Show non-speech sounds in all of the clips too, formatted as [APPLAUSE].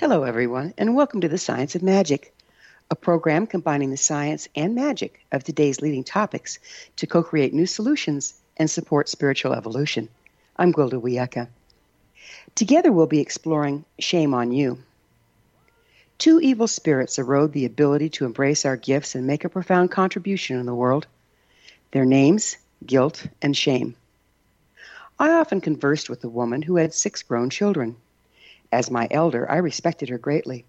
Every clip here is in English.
Hello, everyone, and welcome to the Science of Magic, a program combining the science and magic of today's leading topics to co create new solutions and support spiritual evolution. I'm Gwilda Wiyaka. Together, we'll be exploring Shame on You. Two evil spirits erode the ability to embrace our gifts and make a profound contribution in the world. Their names, guilt and shame. I often conversed with a woman who had six grown children. As my elder, I respected her greatly.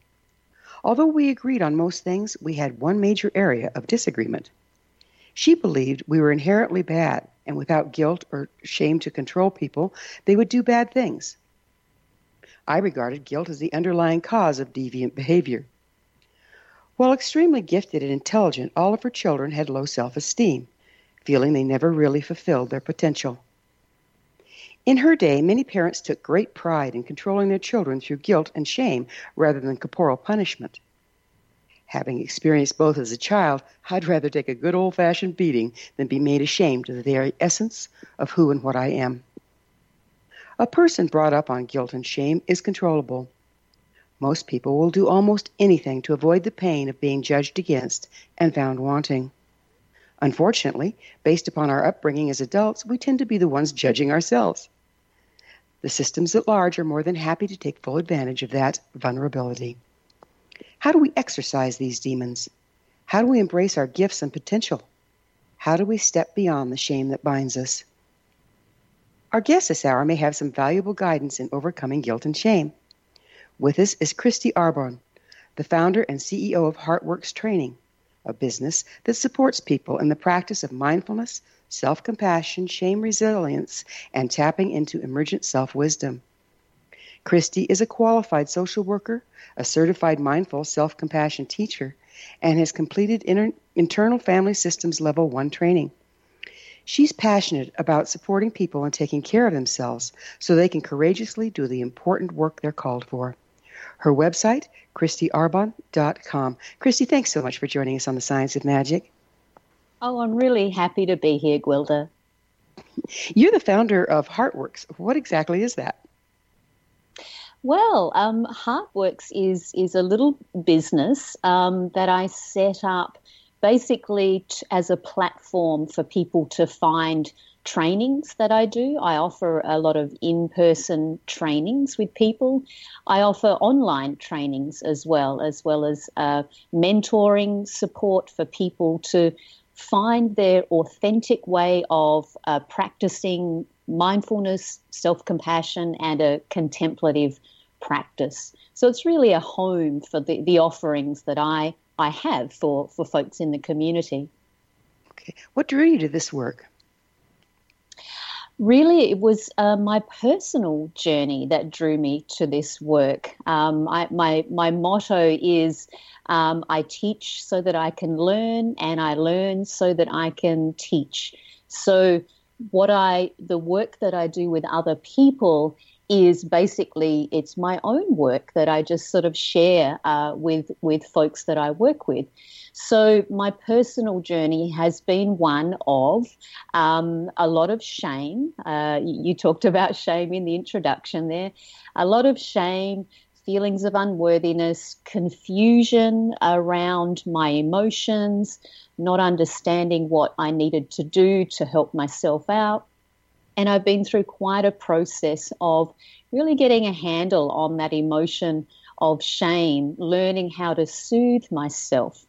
Although we agreed on most things, we had one major area of disagreement. She believed we were inherently bad, and without guilt or shame to control people, they would do bad things. I regarded guilt as the underlying cause of deviant behavior. While extremely gifted and intelligent, all of her children had low self esteem, feeling they never really fulfilled their potential. In her day, many parents took great pride in controlling their children through guilt and shame rather than corporal punishment. Having experienced both as a child, I'd rather take a good old fashioned beating than be made ashamed of the very essence of who and what I am. A person brought up on guilt and shame is controllable. Most people will do almost anything to avoid the pain of being judged against and found wanting. Unfortunately, based upon our upbringing as adults, we tend to be the ones judging ourselves. The systems at large are more than happy to take full advantage of that vulnerability. How do we exercise these demons? How do we embrace our gifts and potential? How do we step beyond the shame that binds us? Our guest this hour may have some valuable guidance in overcoming guilt and shame. With us is Kristy Arbon, the founder and CEO of Heartworks Training, a business that supports people in the practice of mindfulness, self compassion, shame resilience, and tapping into emergent self wisdom. Kristy is a qualified social worker, a certified mindful self compassion teacher, and has completed inter- internal family systems level 1 training. She's passionate about supporting people and taking care of themselves so they can courageously do the important work they're called for. Her website, KristyArbon.com. Kristy, thanks so much for joining us on the Science of Magic. Oh, I'm really happy to be here, Gwilda. You're the founder of Heartworks. What exactly is that? Well, um, Heartworks is is a little business um, that I set up basically t- as a platform for people to find trainings that I do. I offer a lot of in person trainings with people. I offer online trainings as well, as well as uh, mentoring support for people to find their authentic way of uh, practicing mindfulness, self compassion, and a contemplative practice. So it's really a home for the, the offerings that I, I have for, for folks in the community. Okay. What drew you to this work? Really it was uh, my personal journey that drew me to this work. Um, I, my my motto is um, I teach so that I can learn, and I learn so that I can teach. So what I the work that I do with other people is basically it's my own work that I just sort of share uh, with with folks that I work with. So my personal journey has been one of um, a lot of shame. Uh, you, talked [LAUGHS] about shame in the introduction there. A lot of shame, feelings of unworthiness, confusion around my emotions, not understanding what I needed to do to help myself out. And I've been through quite a process of really getting a handle on that emotion of shame, learning how to soothe myself,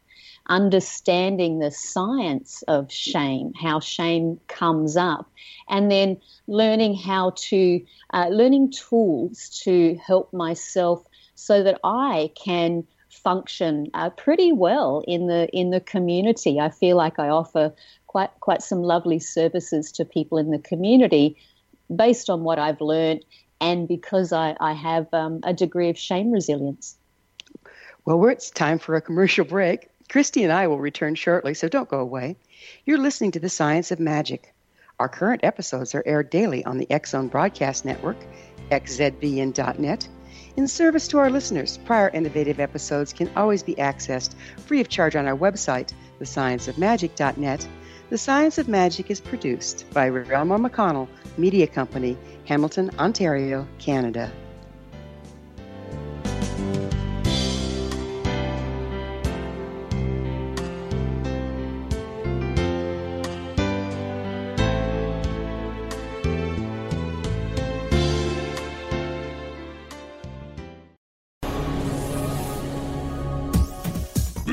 understanding the science of shame, how shame comes up, and then learning how to, uh, learning tools to help myself so that I can function uh, pretty well in the in the community. I feel like I offer quite quite some lovely services to people in the community based on what I've learned and because I, I have um, a degree of shame resilience. Well, it's time for a commercial break. Kristy and I will return shortly, so don't go away. You're listening to The Science of Magic. Our current episodes are aired daily on the Zone Broadcast Network, xzbn.net. In service to our listeners, prior innovative episodes can always be accessed free of charge on our website, thescienceofmagic.net. The Science of Magic is produced by Relmar McConnell Media Company, Hamilton, Ontario, Canada.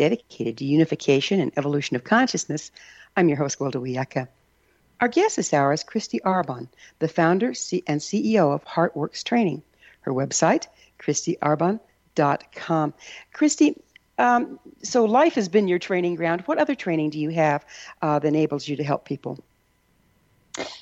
dedicated to unification and evolution of consciousness. I'm your host, Gwilda Wiyaka. Our guest this hour is Kristy Arbon, the founder and CEO of HeartWorks Training. Her website, kristyarbon.com. Kristy, um, so life has been your training ground. What other training do you have uh, that enables you to help people?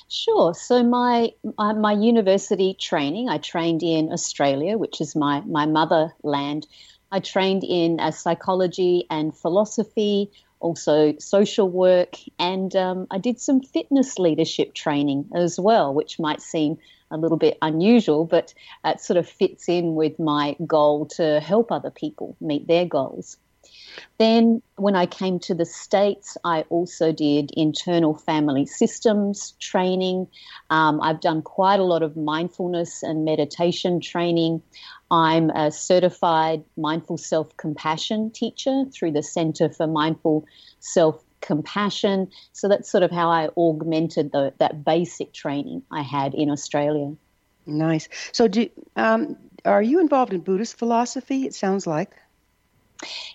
Sure. So my uh, my university training, I trained in Australia, which is my my motherland. I trained in uh, psychology and philosophy, also social work, and um, I did some fitness leadership training as well, which might seem a little bit unusual, but it sort of fits in with my goal to help other people meet their goals. Then, when I came to the States, I also did internal family systems training. Um, I've done quite a lot of mindfulness and meditation training. I'm a certified mindful self compassion teacher through the Center for Mindful Self Compassion. So that's sort of how I augmented the, that basic training I had in Australia. Nice. So, do, um, are you involved in Buddhist philosophy? It sounds like.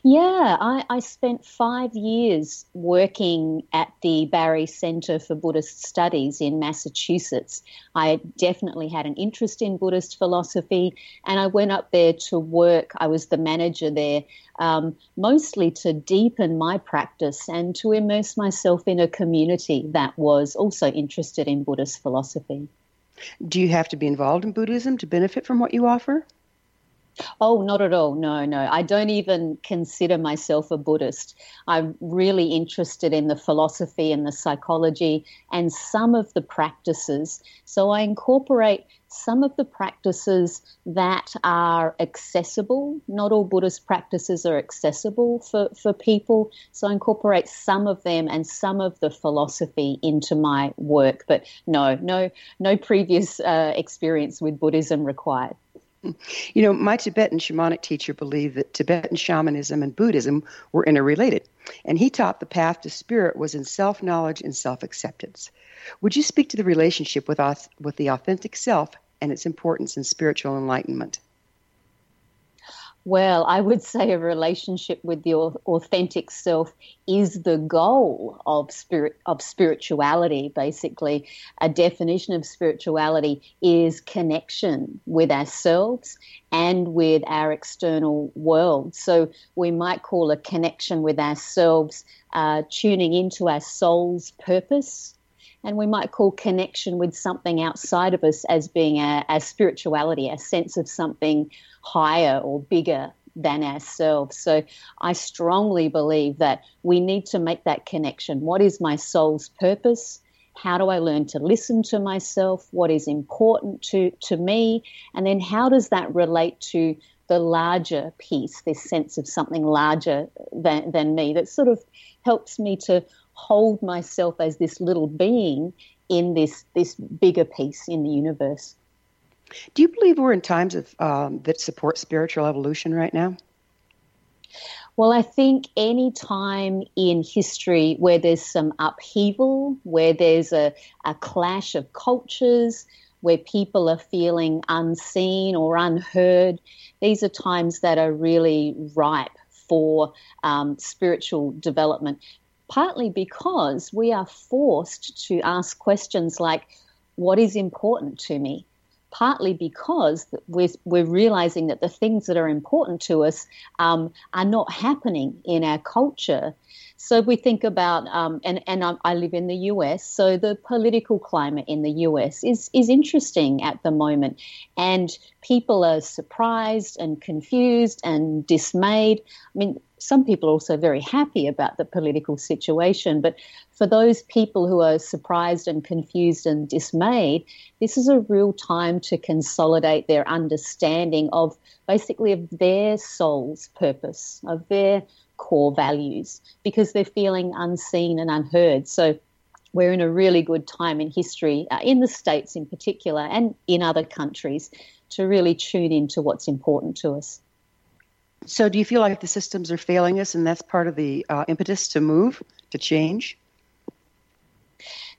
Yeah, I, I, spent five years working at the Barre Center for Buddhist Studies in Massachusetts. I definitely had an interest in Buddhist philosophy, and I went up there to work. I was the manager there, um, mostly to deepen my practice and to immerse myself in a community that was also interested in Buddhist philosophy. Do you have to be involved in Buddhism to benefit from what you offer? Oh, not at all. No, no. I don't even consider myself a Buddhist. I'm really interested in the philosophy and the psychology and some of the practices. So I incorporate some of the practices that are accessible. Not all Buddhist practices are accessible for, for people. So I incorporate some of them and some of the philosophy into my work. But no, no, no previous uh, experience with Buddhism required. You know, my Tibetan shamanic teacher believed that Tibetan shamanism and Buddhism were interrelated, and he taught the path to spirit was in self knowledge and self acceptance. Would you speak to the relationship with, us, with the authentic self and its importance in spiritual enlightenment? Well, I would [LAUGHS] say a relationship with the authentic self is the goal of spirit of spirituality. Basically, a definition of spirituality is connection with ourselves and with our external world. So we might call a connection with ourselves uh, tuning into our soul's purpose, and we might call connection with something outside of us as being our, our spirituality, a sense of something higher or bigger than ourselves. So I strongly believe that we need to make that connection. What is my soul's purpose? How do I learn to listen to myself? What is important to, to me? And then how does that relate to the larger piece, this sense of something larger than, than me that sort of helps me to hold myself as this little being in this, this bigger piece in the universe. Do you believe we're in times of um, that support spiritual evolution right now? Well, I think any time in history where there's some upheaval, where there's a, a clash of cultures, where people are feeling unseen or unheard, these are times that are really ripe for um, spiritual development. Partly because we are forced to ask questions like, What is important to me? partly because we're, we're realizing that the things that are important to us um, are not happening in our culture. So we think about, um, and, and I live in the US, so the political climate in the US is, is interesting at the moment. And people are surprised and confused and dismayed. I mean, some people are also very happy about the political situation, but for those people who are surprised and confused and dismayed, this is a real time to consolidate their understanding of basically of their soul's purpose, of their core values, because they're feeling unseen and unheard. So we're in a really good time in history, uh, in the States in particular, and in other countries, to really tune into what's important to us. So, do you feel like the systems are failing us, and that's part of the uh, impetus to move, to change?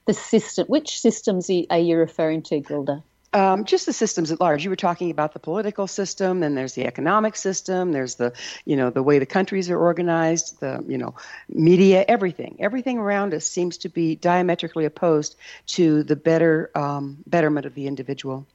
The system. Which systems are you referring to, Gilda? Um, just the systems at large. You were talking about the political system, and there's the economic system. There's the, you know, the way the countries are organized. The, you know, media. Everything. Everything around us seems to be diametrically opposed to the better um, betterment of the individual.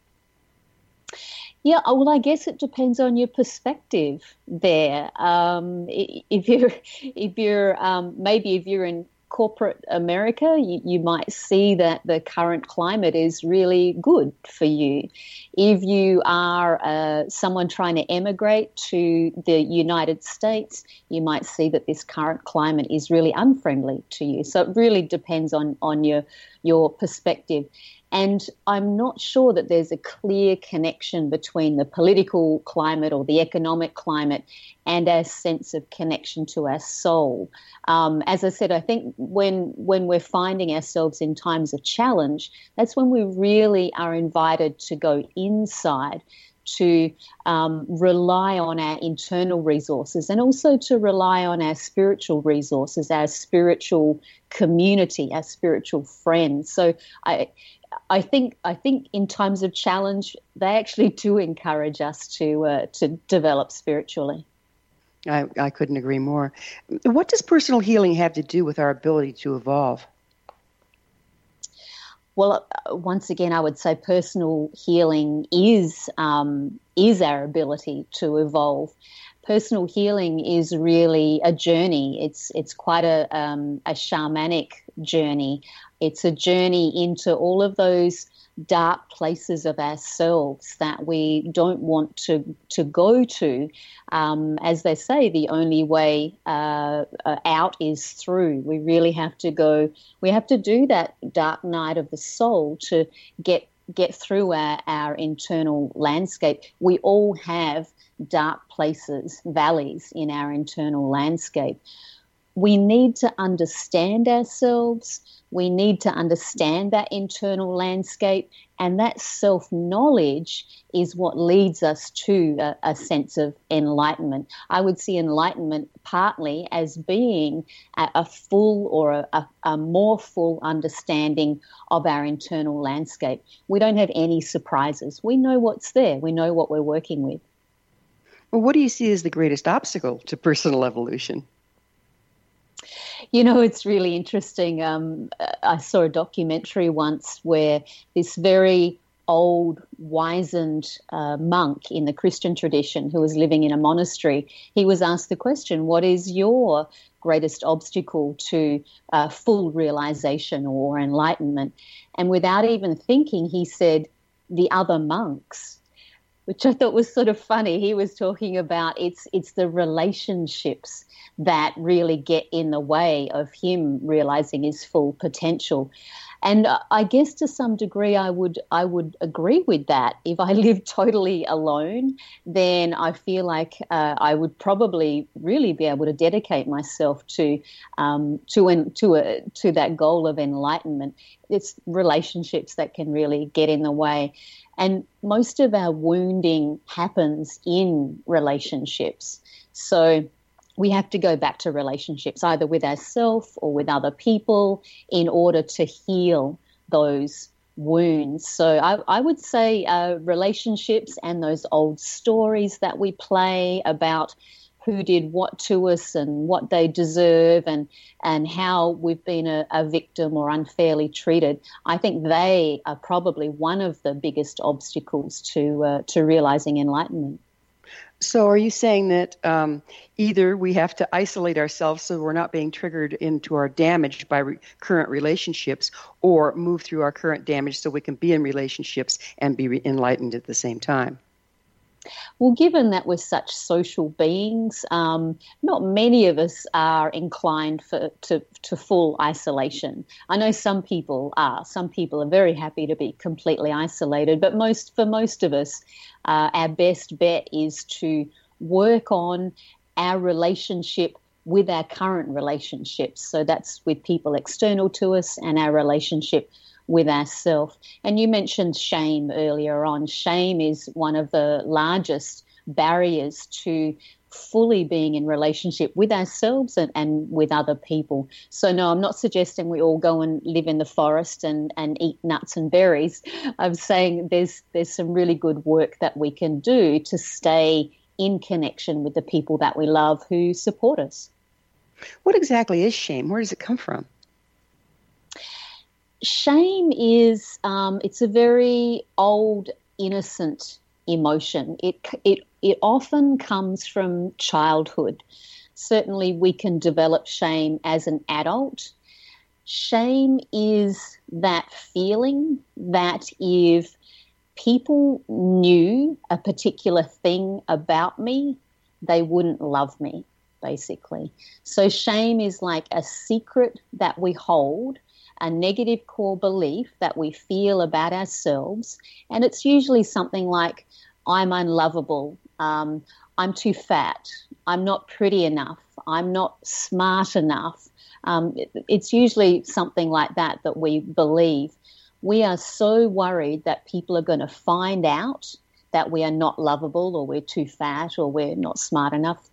Yeah, uh, well, I guess it depends on your perspective there. Um, if you're, if you're, um, maybe if you're in corporate America, you, you, might see that the current climate is really good for you. If you are uh, someone trying to emigrate to the United States, you might see that this current climate is really unfriendly to you. So it really depends on, on your your perspective. And I'm not sure that there's a clear connection between the political climate or the economic climate and our sense of connection to our soul. Um, as I said, I think when when we're finding ourselves in times of challenge, that's when we really are invited to go inside to um, rely on our internal resources and also to rely on our spiritual resources, our spiritual community, our spiritual friends. So I, I think I think in times of challenge, they actually do encourage us to uh, to develop spiritually. I, I couldn't agree more. What does personal healing have to do with our ability to evolve? Well, once again, I would say personal healing is um, is our ability to evolve. Personal healing is really a journey. It's it's quite a um, a shamanic journey. It's a journey into all of those dark places of ourselves that we don't want to to go to. Um, as they say, the only way uh, uh, out is through. We really have to go. We have to do that dark night of the soul to get get through our, our internal landscape. We all have dark places, valleys in our internal landscape. We need to understand ourselves we need to understand that internal landscape, and that self knowledge is what leads us to a, a, sense of enlightenment. I would see enlightenment partly as being a, a full or a, a more full understanding of our internal landscape. We don't have any surprises, we know what's there, we know what we're working with. Well, what do you see as the greatest obstacle to personal evolution? You know, it's really interesting. Um, I saw a documentary once where this very old, wizened uh, monk in the Christian tradition who was living in a monastery, he was asked the question, What is your greatest obstacle to uh, full realization or enlightenment? And without even thinking, he said, The other monks which I thought was sort of funny. He was talking about it's it's the relationships that really get in the way of him realizing his full potential. And I guess to some degree, I would I would agree with that. If I [LAUGHS] lived totally alone, then I feel like uh, I would probably really be able to dedicate myself to um, to en- to a, to that goal of enlightenment. It's relationships that can really get in the way, and most of our wounding happens in relationships. So we have to go back to relationships, either with ourselves or with other people, in order to heal those wounds. So I, I would say uh, relationships and those old stories that we play about who did what to us and what they deserve and and how we've been a, a, victim or unfairly treated. I think they are probably one of the biggest obstacles to uh, to realizing enlightenment. So, are you saying that um, either we have to isolate ourselves so we're not being triggered into our damage by re- current relationships, or move through our current damage so we can be in relationships and be re- enlightened at the same time? Well, given that we're such social beings, um, not many of us are inclined for, to, to full isolation. I know some people are. Some people are very happy to be completely isolated, but most for most of us, uh, our best bet is to work on our relationship with our current relationships. So that's with people external to us and our relationship with ourselves. And you mentioned shame earlier on. Shame is one of the largest barriers to fully being in relationship with ourselves and, and with other people. So no, I'm not suggesting we all go and live in the forest and, and eat nuts and berries. I'm saying there's there's some really good work that we can do to stay in connection with the people that we love who support us. What exactly is shame? Where does it come from? Shame is um, it's a very old innocent emotion. It it it often comes from childhood. Certainly we can develop shame as an adult. Shame is that feeling that if people knew a particular thing about me they wouldn't love me basically. So shame is like a secret that we hold a negative core belief that we feel about ourselves. And it's usually something like, I'm unlovable, um, I'm too fat, I'm not pretty enough, I'm not smart enough. Um, it, it's usually something like that that we believe. We are so worried that people are going to find out that we are not lovable or we're too fat or we're not smart enough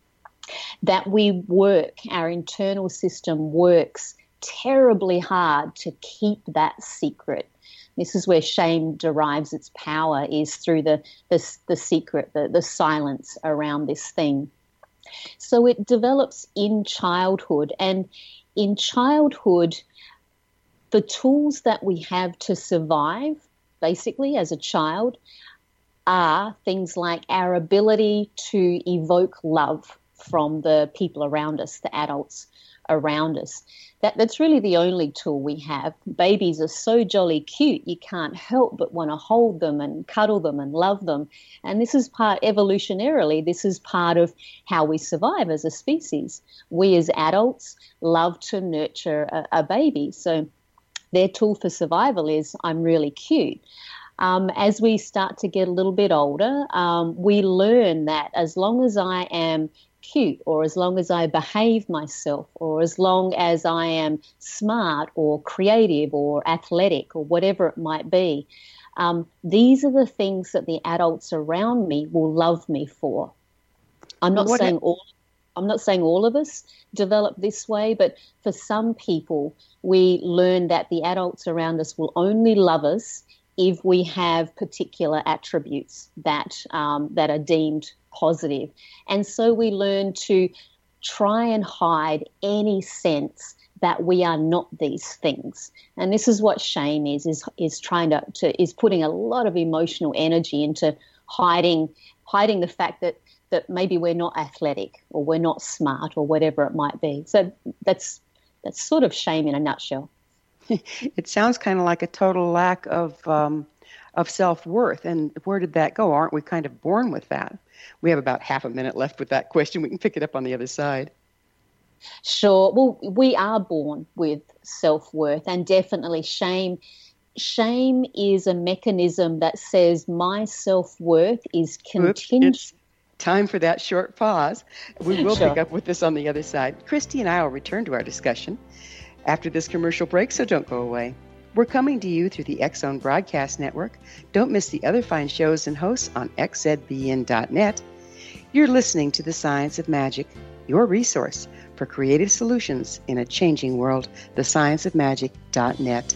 that we work, our internal system works terribly hard to keep that secret. This is where shame derives its power is through the, the, the secret, the, the silence around this thing. So it develops in childhood. And in childhood, the tools that we have to survive, basically, as a child, are things like our ability to evoke love from the people around us, the adults around us. That, that's really the only tool we have. Babies are so jolly cute, you can't help but want to hold them and cuddle them and love them. And this is part, evolutionarily, this is part of how we survive as a species. We as adults love to nurture a, a baby. So their tool for survival is I'm really cute. Um, as we start to get a little bit older, um, we learn that as long as I am cute or as long as I behave myself or as long as I am smart or creative or athletic or whatever it might be. Um, these are the things that the adults around me will love me for. I'm not what saying all. I'm not saying all of us develop this way, but for some people, we learn that the adults around us will only love us if we have particular attributes that um, that are deemed positive. And so we learn to try and hide any sense that we are not these things. And this is what shame is, is, is trying to, to is putting a lot of emotional energy into hiding hiding the fact that that maybe we're not athletic or we're not smart or whatever it might be. So that's that's sort of shame in a nutshell. [LAUGHS] it sounds kind of like a total lack of um, of self worth. And where did that go? Aren't we kind of born with that? We have about half a minute left with that question. We can pick it up on the other side. Sure. Well, we are born with self worth, and definitely shame. Shame is a mechanism that says my self worth is contingent. Time for that short pause. We will Sure. pick up with this on the other side. Kristy and I will return to our discussion after this commercial break, so don't go away. We're coming to you through the Zone Broadcast Network. Don't miss the other fine shows and hosts on xzbn.net. You're listening to The Science of Magic, your resource for creative solutions in a changing world. TheScienceOfMagic.net.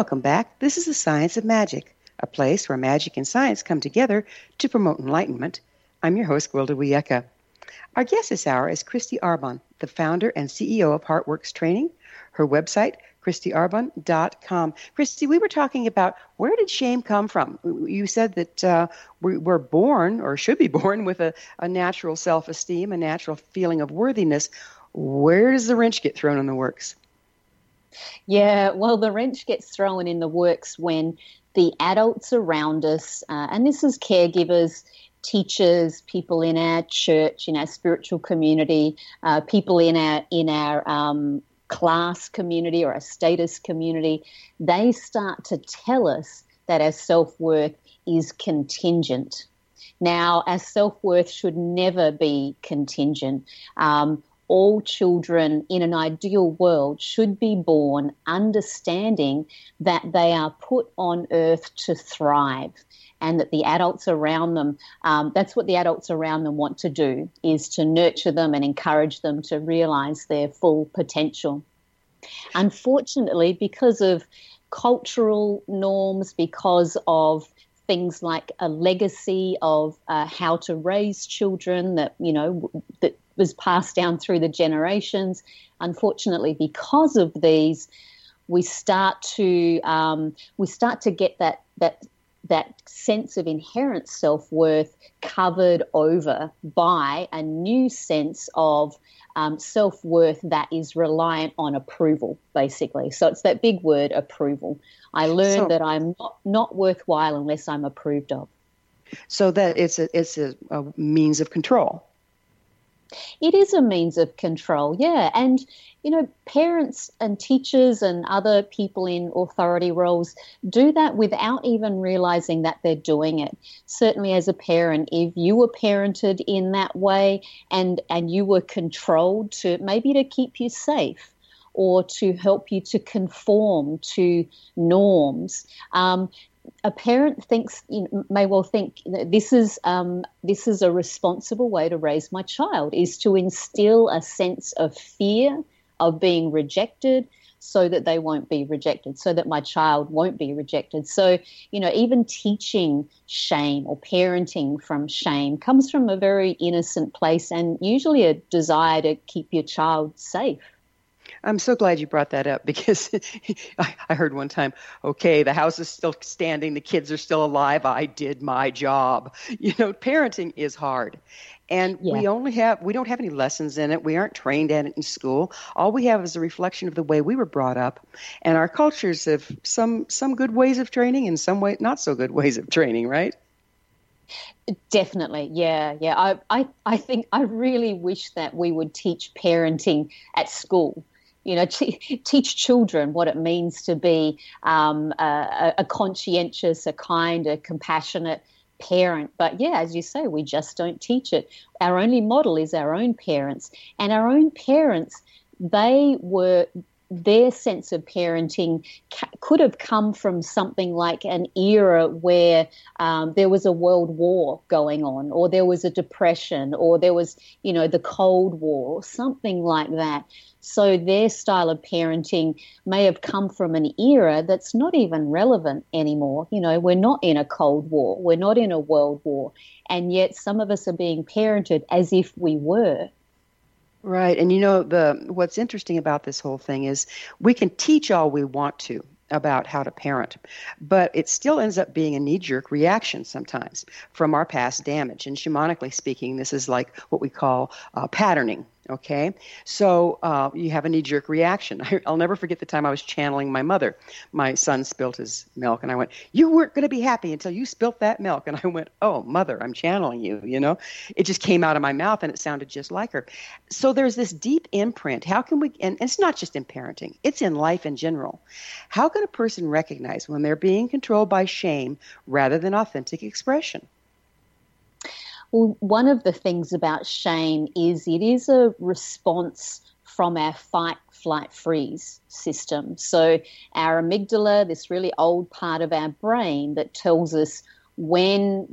Welcome back. This is the Science of Magic, a place where magic and science come together to promote enlightenment. I'm your host, Gwilda Wiyaka. Our guest this hour is Kristy Arbon, the founder and CEO of Heartworks Training. Her website, KristyArbon.com. Kristy, we were talking about where did shame come from? You said that uh, we, we're born, or should be [LAUGHS] born, with a, a natural self esteem, a natural feeling of worthiness. Where does the wrench get thrown in the works? Yeah, well, the wrench gets thrown in the works when the adults around us, uh, and this is caregivers, teachers, people in our church, in our spiritual community, uh, people in our in our um, class community or our status community, they start to tell us that our self worth is contingent. Now, our self worth should never be contingent. Um, all children in an ideal world should be born understanding that they are put on earth to thrive and that the adults around them um, that's what the adults around them want to do is to nurture them and encourage them to realize their full potential. Unfortunately because of cultural norms because of things like a legacy of uh, how to raise children that you know that was passed down through the generations. Unfortunately, because of these, we start to um, we start to get that that that sense of inherent self worth covered over by a new sense of um, self worth that is reliant on approval, basically. So it's that big word, approval. I learned so, that I'm not, not worthwhile unless I'm approved of. So that it's a it's a, a means of control. It is a means of control, yeah. And, you know, parents and teachers and other people in authority roles do that without even realizing that they're doing it. Certainly, as a parent, if you were parented in that way and, and you were controlled to maybe to keep you safe or to help you to conform to norms, um, a parent thinks you know, may well think this is um, this is a responsible way to raise my child is to instill a sense of fear of being rejected so that they won't be rejected so that my child won't be rejected. So you know even teaching shame or parenting from shame comes from a very innocent place and usually a desire to keep your child safe I'm so glad you brought that up [LAUGHS] because I, heard one time, okay, the house is still standing, the kids are still alive. I did my job. [LAUGHS] You know, parenting is hard. And yeah. we only have, we don't have any lessons in it. We aren't trained at it in school. All we have is a reflection of the way we were brought up. And our cultures have some, some good ways of training and some way, not so good [LAUGHS] ways of training, right? Definitely, yeah, yeah. I, I, I think I really wish that we would teach parenting at school you know, t- teach children what it means to be um, a, a, conscientious, a kind, a compassionate parent. But yeah, as you say, we just don't teach it. Our only model is our own parents, and our own parents. They were their sense of parenting ca- could have come from something like an era where um, there was a world war going on, or there was a depression, or there was, you know, the Cold War, or something like that. So their style of parenting may have come from an era that's not even relevant anymore. You know, we're not in a Cold War, we're not in a World War, and yet some of us are being parented as if we were. Right. And you know the what's interesting about this whole thing is we can teach all we want to about how to parent, but it still ends up being a knee jerk reaction sometimes from our past damage. And shamanically speaking, this is like what we call uh, patterning. Okay, so uh, you have a knee jerk reaction. [LAUGHS] I'll never forget the time I was channeling my mother. My son spilt his milk, and I went, You weren't going to be happy until you spilt that milk. And I [LAUGHS] went, Oh, mother, I'm channeling you. You know, it just came out of my mouth and it sounded just like her. So there's this deep imprint. How can we, and it's not just in parenting, it's in life in general. How can a person recognize when they're being controlled by shame rather than authentic expression? Well, one of the things about shame is it is a response from our fight, flight, freeze system. So, our amygdala, this really old part of our brain that tells us when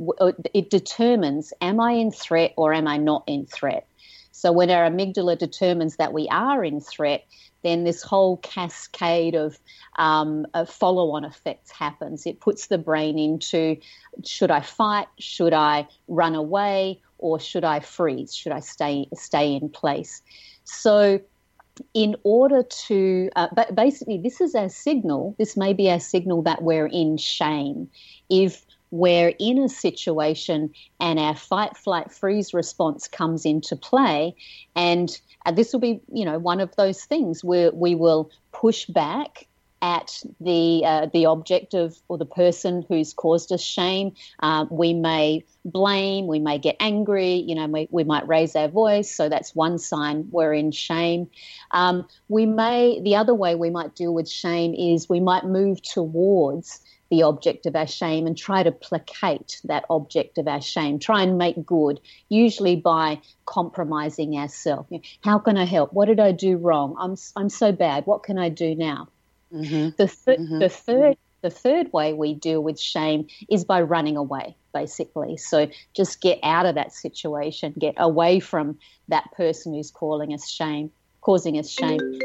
it determines am I in threat or am I not in threat. So when our amygdala determines that we are in threat, then this whole cascade of, um, of follow on effects happens. It puts the brain into should I fight? Should I run away? Or should I freeze? Should I stay, stay in place? So in order to, uh, but basically, this is our signal. This may be our signal that we're in shame. If we're in a situation and our fight, flight, freeze response comes into play, and uh, this will be, you know, one of those things where we will push back at the uh, the object of or the person who's caused us shame. Uh, we may blame, we may get angry, you know, we, we might raise our voice. So that's one sign we're in shame. Um, we may the other way we might deal with shame is we might move towards the object of our shame and try to placate that object of our shame, try and make good, usually by compromising ourselves. How can I help? What did I do wrong? I'm, I'm so bad. What can I do now? Mm-hmm. The, th- mm-hmm. the third the third way we deal with shame is by running away, basically. So just get out of that situation, get away from that person who's calling us shame, causing us shame.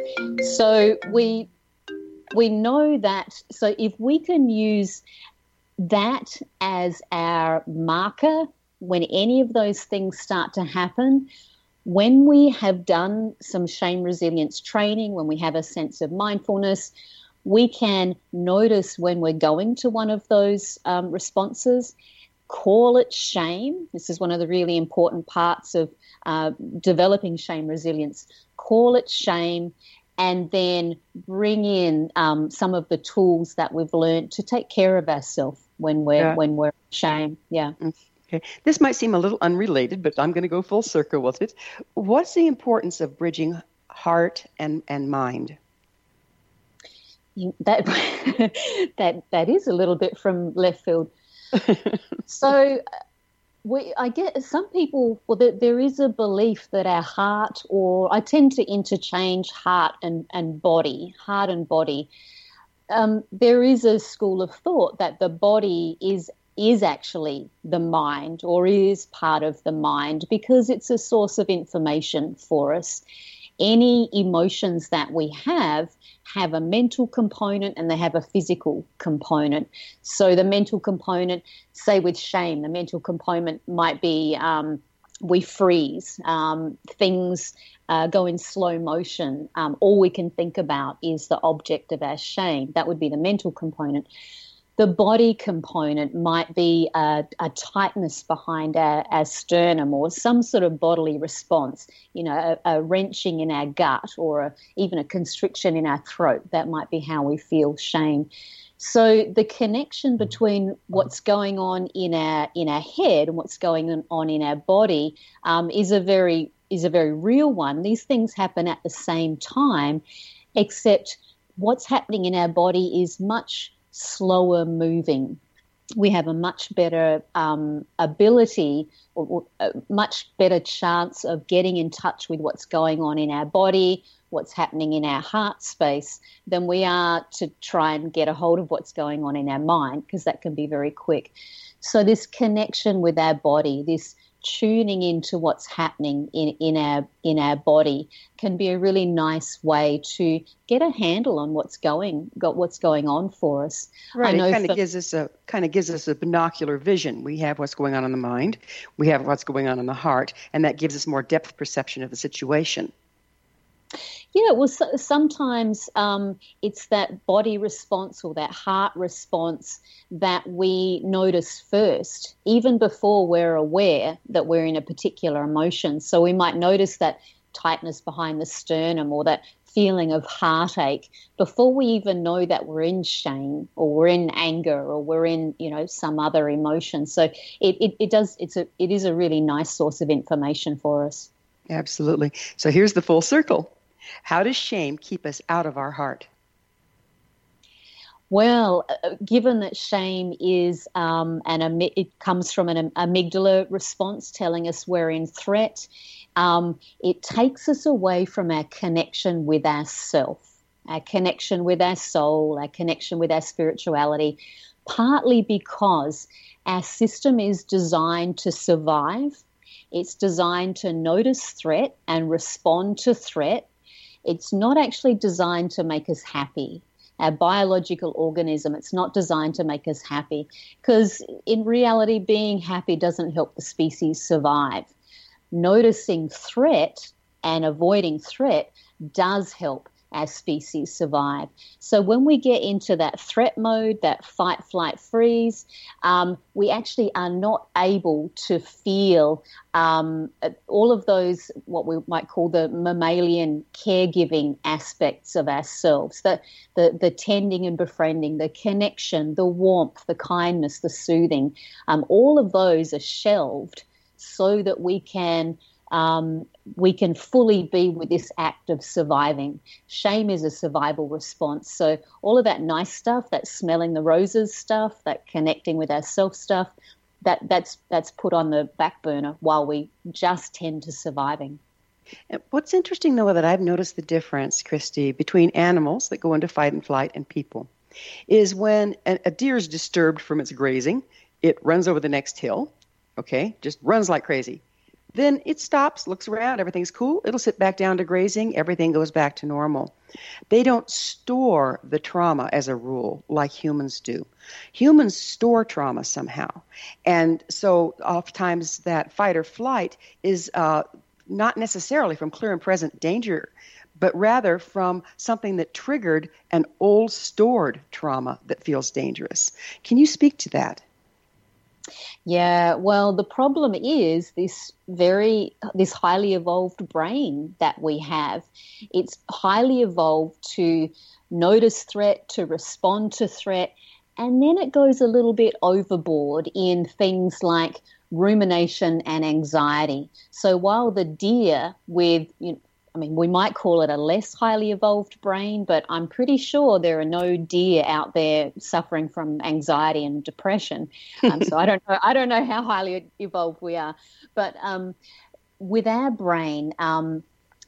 So we we know that so if we can use that as our marker when any of those things start to happen when we have done some shame resilience training when we have a sense of mindfulness we can notice when we're going to one of those um, responses call it shame. This is one of the really important parts of uh, developing shame resilience. Call it shame and then bring in um, some of the tools that we've learned to take care of ourselves when we're yeah. when we're shame. Yeah. Okay. This might seem a little unrelated, but I'm going to go full circle with it. What's the importance of bridging heart and, and mind? That [LAUGHS] that that is a little bit from left field. [LAUGHS] so we, I get some people, well, there, there is a belief that our heart, or I tend to interchange heart and, and body, heart and body. Um, there is a school of thought that the body is is actually the mind or is part of the mind because it's a source of information for us. Any emotions that we have have a mental component and they have a physical component. So the mental component, say with shame, the mental component might be um, we freeze, um, things uh, go in slow motion. Um, all we can think about is the object of our shame. That would be the mental component the body component might be a, a tightness behind our, our, sternum or some sort of bodily response, you know, a, a wrenching in our gut or a, even a constriction in our throat. That might be how we feel shame. So the connection between what's going on in our in our head and what's going on in our body um, is a very is a very real one. These things happen at the same time, except what's happening in our body is much slower moving. We have a much better um, ability or, a much better chance of getting in touch with what's going on in our body, what's happening in our heart space, than we are to try and get a hold of what's going on in our mind, because that can be very quick. So, this connection with our body, this tuning into what's happening in, in our in our body can be a really nice way to get a handle on what's going got what's going on for us. Right, it kind of gives us a kind of gives us a binocular vision. We have what's going on in the mind, we have what's going on in the heart, and that gives us more depth perception of the situation. Yeah, well, so, sometimes um, it's that body response or that heart response that we notice first, even before we're aware that we're in a particular emotion. So we might notice that tightness behind the sternum or that feeling of heartache before we even know that we're in shame or we're in anger or we're in you know some other emotion. So it, it, it does it's a it is a really nice source of information for us. Absolutely. So here's the full circle how does shame keep us out of our heart? Well, uh, uh, given that shame is um, an it comes from an amygdala response telling us we're in threat, um, it takes us away from our connection with ourself, our connection with our soul, our connection with our spirituality. Partly because our system is designed to survive It's designed to notice threat and respond to threat. It's not actually designed to make us happy. Our biological organism, it's not designed to make us happy because in reality, being happy doesn't help the species survive. Noticing threat and avoiding threat does help our species survive. So when we get into that threat mode, that fight, flight, freeze, um, we actually are not able to feel um, all of those what we might call the mammalian caregiving aspects of ourselves, the, the, the tending and befriending, the connection, the warmth, the kindness, the soothing. Um, all of those are shelved so that we can um, we can fully be with this act of surviving. Shame is a survival response. So, all of that nice stuff, that smelling the roses stuff, that connecting with ourself stuff, that, that's, that's put on the back burner while we just tend to surviving. What's interesting, though, that I've noticed the difference, Kristy, between animals that go into fight and flight and people is when a, a deer is disturbed from its grazing, it runs over the next hill, okay, just runs like crazy then it stops, looks around, everything's cool. It'll sit back down to grazing, everything goes back to normal. They don't store the trauma as a rule like humans do. Humans store trauma somehow. And so oftentimes that fight or flight is uh, not necessarily from clear and present danger, but rather from something that triggered an old stored trauma that feels dangerous. Can you speak to that? Yeah, well, the problem is this very this highly evolved brain that we have. It's highly evolved to notice threat, to respond to threat, and then it goes a little bit overboard in things like rumination and anxiety. So while the deer with you know, I mean, we might call it a less highly evolved brain, but I'm pretty sure there are no deer out there suffering from anxiety and depression. Um, so I [LAUGHS] don't know. I don't know how highly evolved we are, but um, with our brain, um,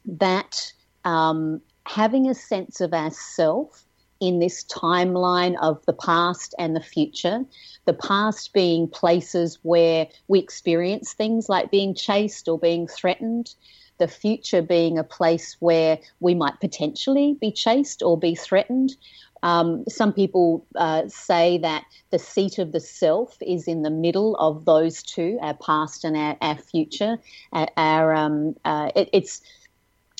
that um, having a sense of ourself in this timeline of the past and the future. The past being places where we experience things like being chased or being threatened the future being a place where we might potentially be chased or be threatened. Um, some people uh, say that the seat of the self is in the middle of those two, our past and our, our future. Our, our um, uh, it, it's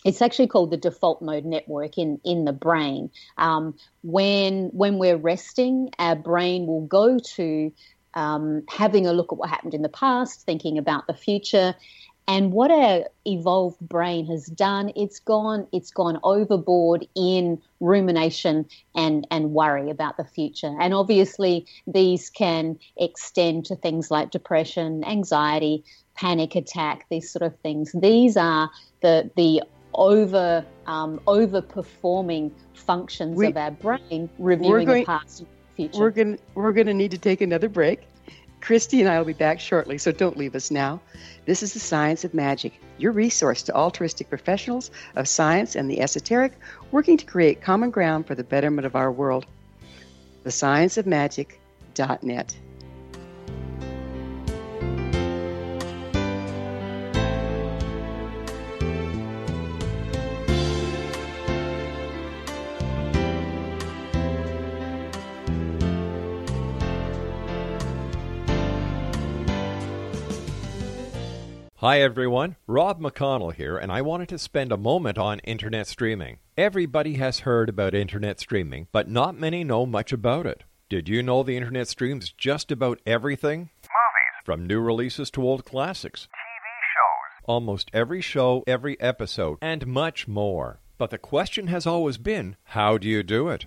it's actually called the default mode network in, in the brain. Um, when when we're resting, our brain will go to um, having a look at what happened in the past, thinking about the future, and what our evolved brain has done, it's gone, it's gone overboard in rumination and, and worry about the future. And obviously, these can extend to things like depression, anxiety, panic attack, these sort of things. These are the the over um, overperforming functions we, of our brain, reviewing going, the past and future. We're going we're going to need to take another break. Kristy and I will be back shortly, so don't leave us now. This is the Science of Magic, your resource to altruistic professionals of science and the esoteric working to create common ground for the betterment of our world. TheScienceOfMagic.net. Hi everyone, Rob McConnell here, and I wanted to spend a moment on internet streaming. Everybody has heard about internet streaming, but not many know much about it. Did you know the internet streams just about everything? Movies. From new releases to old classics. TV shows. Almost every show, every episode, and much more. But the question has always been, how do you do it?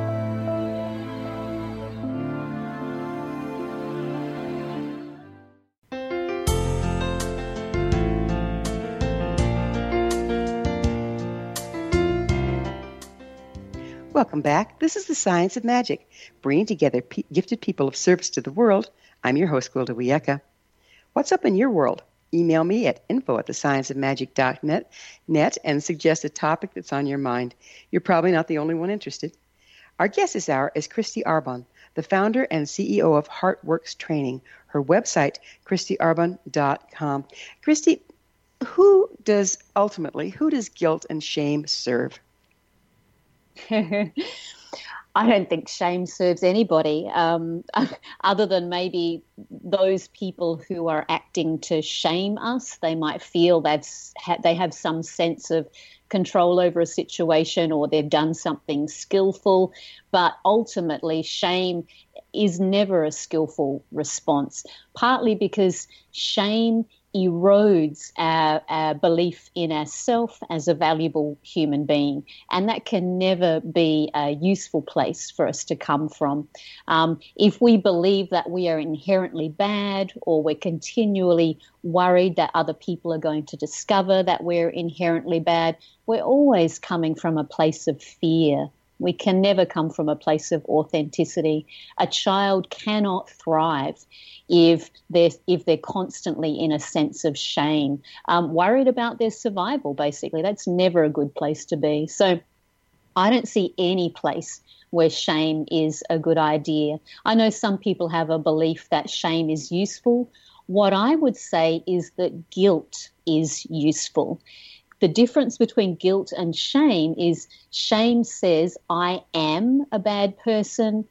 Welcome back. This is the Science of Magic, bringing together p- gifted people of service to the world. I'm your host, Gwilda Wiyaka. What's up in your world? Email me at info at thescienceofmagic.net net and suggest a topic that's on your mind. You're probably not the only one interested. Our guest this hour is Kristy Arbon, the founder and CEO of HeartWorks Training. Her website, kristyarbon.com. Kristy, who does ultimately, who does guilt and shame serve? [LAUGHS] I don't think shame serves anybody, um, [LAUGHS] other than maybe those people who are acting to shame us. They might feel they've they have some sense of control over a situation, or they've done something skillful. But ultimately, shame is never a skillful response. Partly because shame erodes our, our belief in ourself as a valuable human being. And that can never be a useful place for us to come from. Um, if we believe that we are inherently bad or we're continually worried that other people are going to discover that we're inherently bad, we're always coming from a place of fear. We can never come from a place of authenticity. A child cannot thrive if they're if they're constantly in a sense of shame, um, worried about their survival. Basically, that's never a good place to be. So, I don't see any place where shame is a good idea. I know some people have a belief that shame is useful. What I would say is that guilt is useful the difference between guilt and shame is shame says, I am a bad person.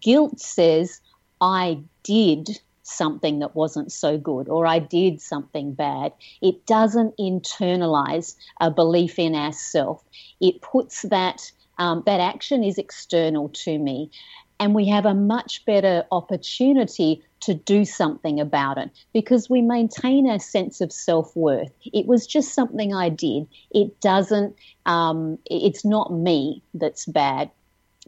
Guilt says, I did something that wasn't so good or I did something bad. It doesn't internalize a belief in ourself. It puts that um, that action is external to me and we have a much better opportunity to do something about it because we maintain our sense of self worth. It was just something I did. It doesn't, um, it's not me that's bad.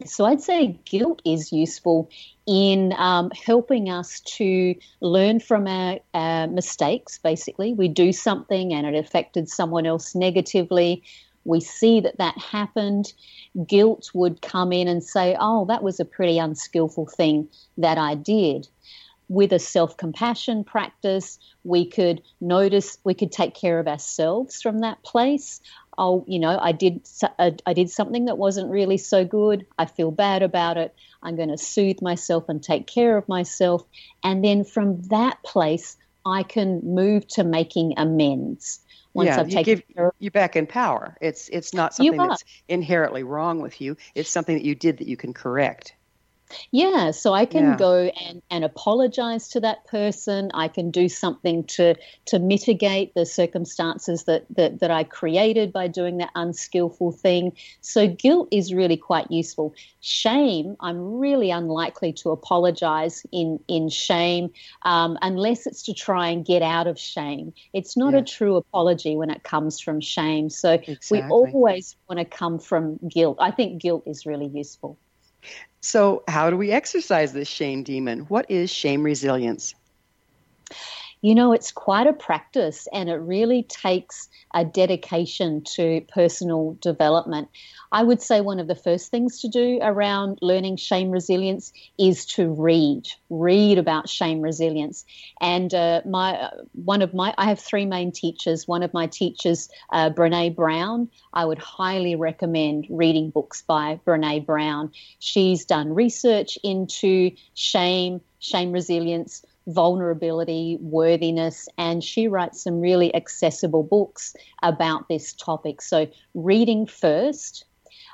So I'd say guilt is useful in um, helping us to learn from our, our mistakes, basically. We do something and it affected someone else negatively we see that that happened, guilt would come in and say, Oh, that was a pretty unskillful thing that I did. With a self compassion practice, we could notice, we could take care of ourselves from that place. Oh, you know, I did, I did something that wasn't really so good. I feel bad about it. I'm going to soothe myself and take care of myself. And then from that place, I can move to making amends once yeah, I've you taken give, you're back in power. It's it's not something that's inherently wrong with you. It's something that you did that you can correct. Yeah, so I can yeah. go and, and apologize to that person. I can do something to to mitigate the circumstances that, that, that I created by doing that unskillful thing. So guilt is really quite useful. Shame, I'm really unlikely to apologize in, in shame um, unless it's to try and get out of shame. It's not yeah. a true apology when it comes from shame. So exactly. we always want to come from guilt. I think guilt is really useful. So, how do we exercise this shame demon? What is shame resilience? You know, it's quite a practice and it really takes a dedication to personal development. I would say one of the first things to do around learning shame resilience is to read, read about shame resilience. And uh, my one of my I have three main teachers. One of my teachers, uh, Brene Brown. I would highly recommend reading books by Brene Brown. She's done research into shame, shame resilience vulnerability, worthiness, and she writes some really accessible books about this topic. So, reading first,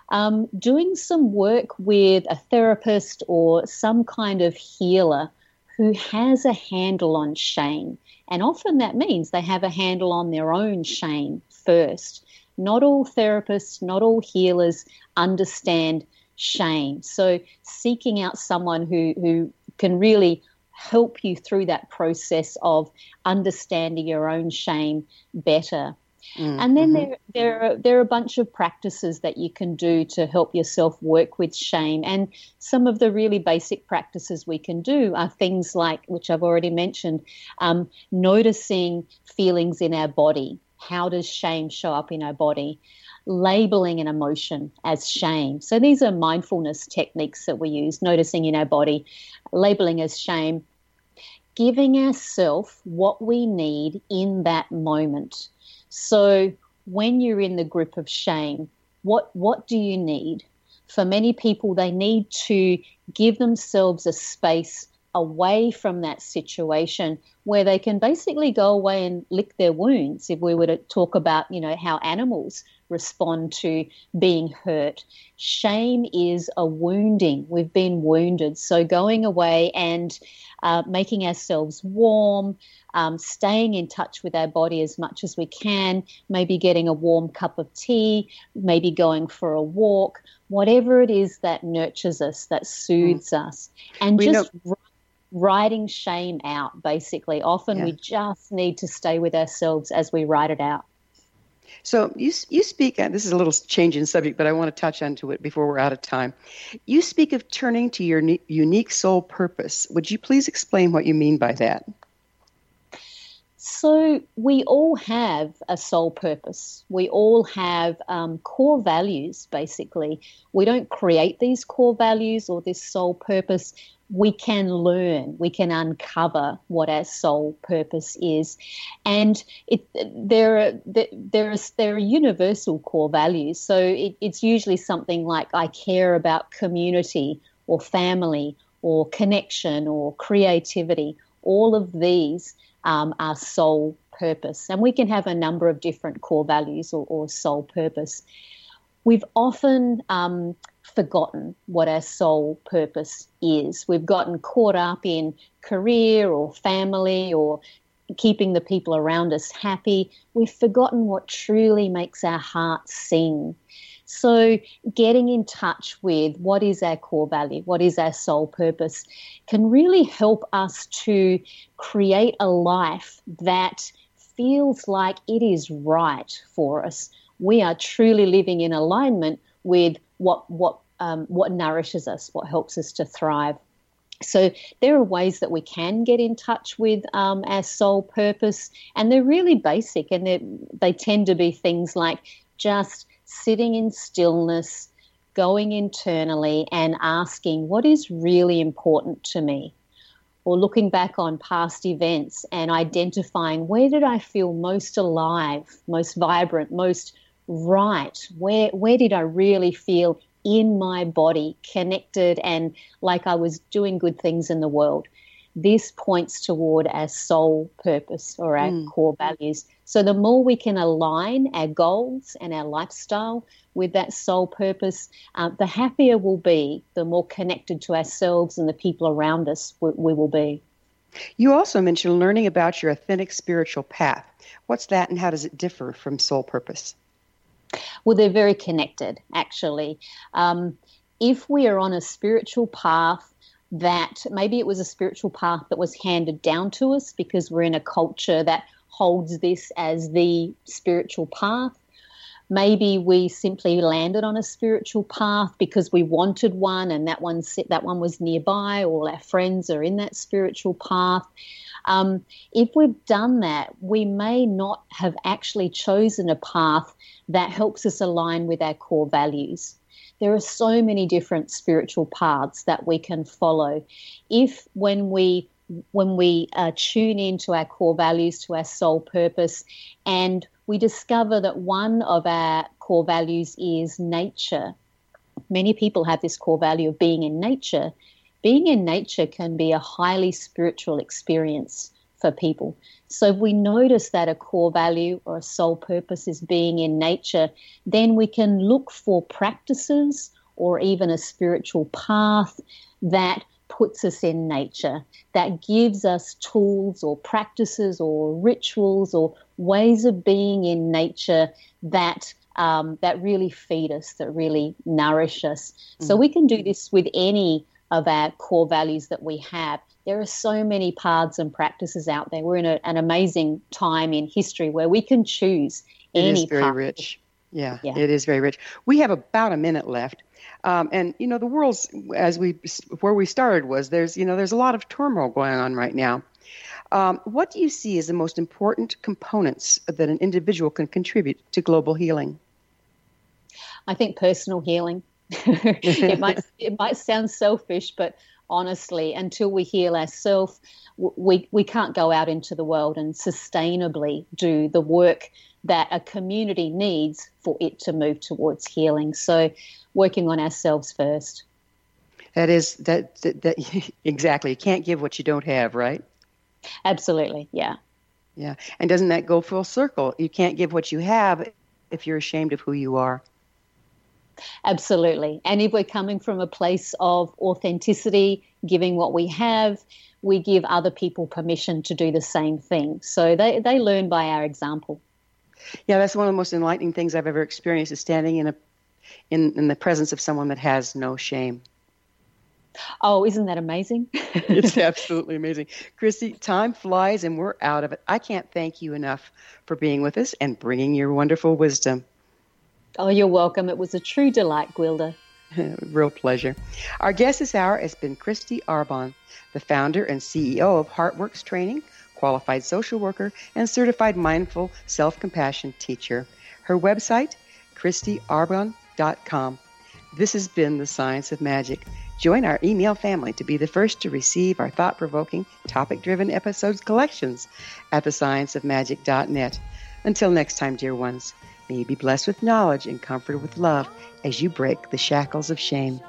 um, doing some work with a therapist or some kind of healer who has a handle on shame. And often that means they have a handle on their own shame first. Not all therapists, not all healers understand shame. So seeking out someone who, who can really help you through that process of understanding your own shame better. Mm, and then mm-hmm. there, there, are, there are a bunch of practices that you can do to help yourself work with shame. And some of the really basic practices we can do are things like, which I've already mentioned, um, noticing feelings in our body. How does shame show up in our body? Labeling an emotion as shame. So these are mindfulness techniques that we use, noticing in our body, labeling as shame, giving ourselves what we need in that moment. So when you're in the grip of shame, what what do you need? For many people, they need to give themselves a space away from that situation where they can basically go away and lick their wounds. If we were to talk about, you know, how animals respond to being hurt, shame is a wounding. We've been wounded. So going away and uh, making ourselves warm, um, staying in touch with our body as much as we can, maybe getting a warm cup of tea, maybe going for a walk, whatever it is that nurtures us, that soothes mm. us, and we just know- writing shame out, basically. Often Yeah. we just need to stay with ourselves as we write it out. So you you speak. uh, This is a little change in subject, but I want to touch onto it before we're out of time. You speak of turning to your unique soul purpose. Would you please explain what you mean by that? So, we all have a soul purpose. We all have um, core values, basically. We don't create these core values or this soul purpose. We can learn, we can uncover what our soul purpose is. And it, there, are, there, are, there are universal core values. So, it, it's usually something like I care about community or family or connection or creativity. All of these um, our soul purpose. And we can have a number of different core values or, or soul purpose. We've often um, forgotten what our soul purpose is. We've gotten caught up in career or family or keeping the people around us happy. We've forgotten what truly makes our hearts sing. So, getting in touch with what is our core value, what is our soul purpose, can really help us to create a life that feels like it is right for us. We are truly living in alignment with what what um, what nourishes us, what helps us to thrive. So there are ways that we can get in touch with um, our soul purpose, and they're really basic, and they they tend to be things like just sitting in stillness, going internally, and asking what is really important to me. Or looking back on past events and identifying where did I feel most alive, most vibrant, most right? Where where did I really feel in my body, connected and like I was doing good things in the world? This points toward our soul purpose or our Mm. core values. So the more we can align our goals and our lifestyle with that soul purpose, uh, the happier we'll be, the more connected to ourselves and the people around us we, we will be. You also mentioned learning about your authentic spiritual path. What's that, and how does it differ from soul purpose? Well, they're very connected, actually. Um, if we are on a spiritual path, that maybe it was a spiritual path that was handed down to us because we're in a culture that holds this as the spiritual path. Maybe we simply landed on a spiritual path because we wanted one, and that one that one was nearby. All our friends are in that spiritual path. Um, if we've done that, we may not have actually chosen a path that helps us align with our core values. There are so many different spiritual paths that we can follow. If when we when we uh, tune into our core values, to our soul purpose, and we discover that one of our core values is nature. Many people have this core value of being in nature. Being in nature can be a highly spiritual experience for people. So, if we notice that a core value or a soul purpose is being in nature, then we can look for practices or even a spiritual path that puts us in nature, that gives us tools or practices or rituals or ways of being in nature that um, that really feed us, that really nourish us. So we can do this with any of our core values that we have. There are so many paths and practices out there. We're in a, an amazing time in history where we can choose It any is very path. rich. Yeah, Yeah. it is very rich. We have about a minute left. Um, and you know the world's as we where we started was there's you know there's a lot of turmoil going on right now. Um, what do you see as the most important components that an individual can contribute to global healing? I think personal healing. [LAUGHS] it might it might sound selfish, but honestly, until we heal ourselves, we we can't go out into the world and sustainably do the work that a community needs for it to move towards healing. So, working on ourselves first. That is that that, that [LAUGHS] exactly. You can't give what you don't have, right? Absolutely, yeah. Yeah. And doesn't that go full circle? You can't give what you have if you're ashamed of who you are. Absolutely. And if we're coming from a place of authenticity, giving what we have, we give other people permission to do the same thing. So they, they learn by our example. Yeah, that's one of the most enlightening things I've ever experienced is standing in a in, in the presence of someone that has no shame. Oh, isn't that amazing? [LAUGHS] it's absolutely amazing. Kristy, time flies and we're out of it. I can't thank you enough for being with us and bringing your wonderful wisdom. Oh, you're welcome. It was a true delight, Gwilda. [LAUGHS] Real pleasure. Our guest this hour has been Kristy Arbon, the founder and CEO of HeartWorks Training, qualified social worker, and certified mindful self compassion teacher. Her website, KristyArbon.com. This has been The Science of Magic. Join our email family to be the first to receive our thought provoking, topic driven episodes collections at thescienceofmagic.net. Until next time, dear ones, May you be blessed with knowledge and comforted with love as you break the shackles of shame.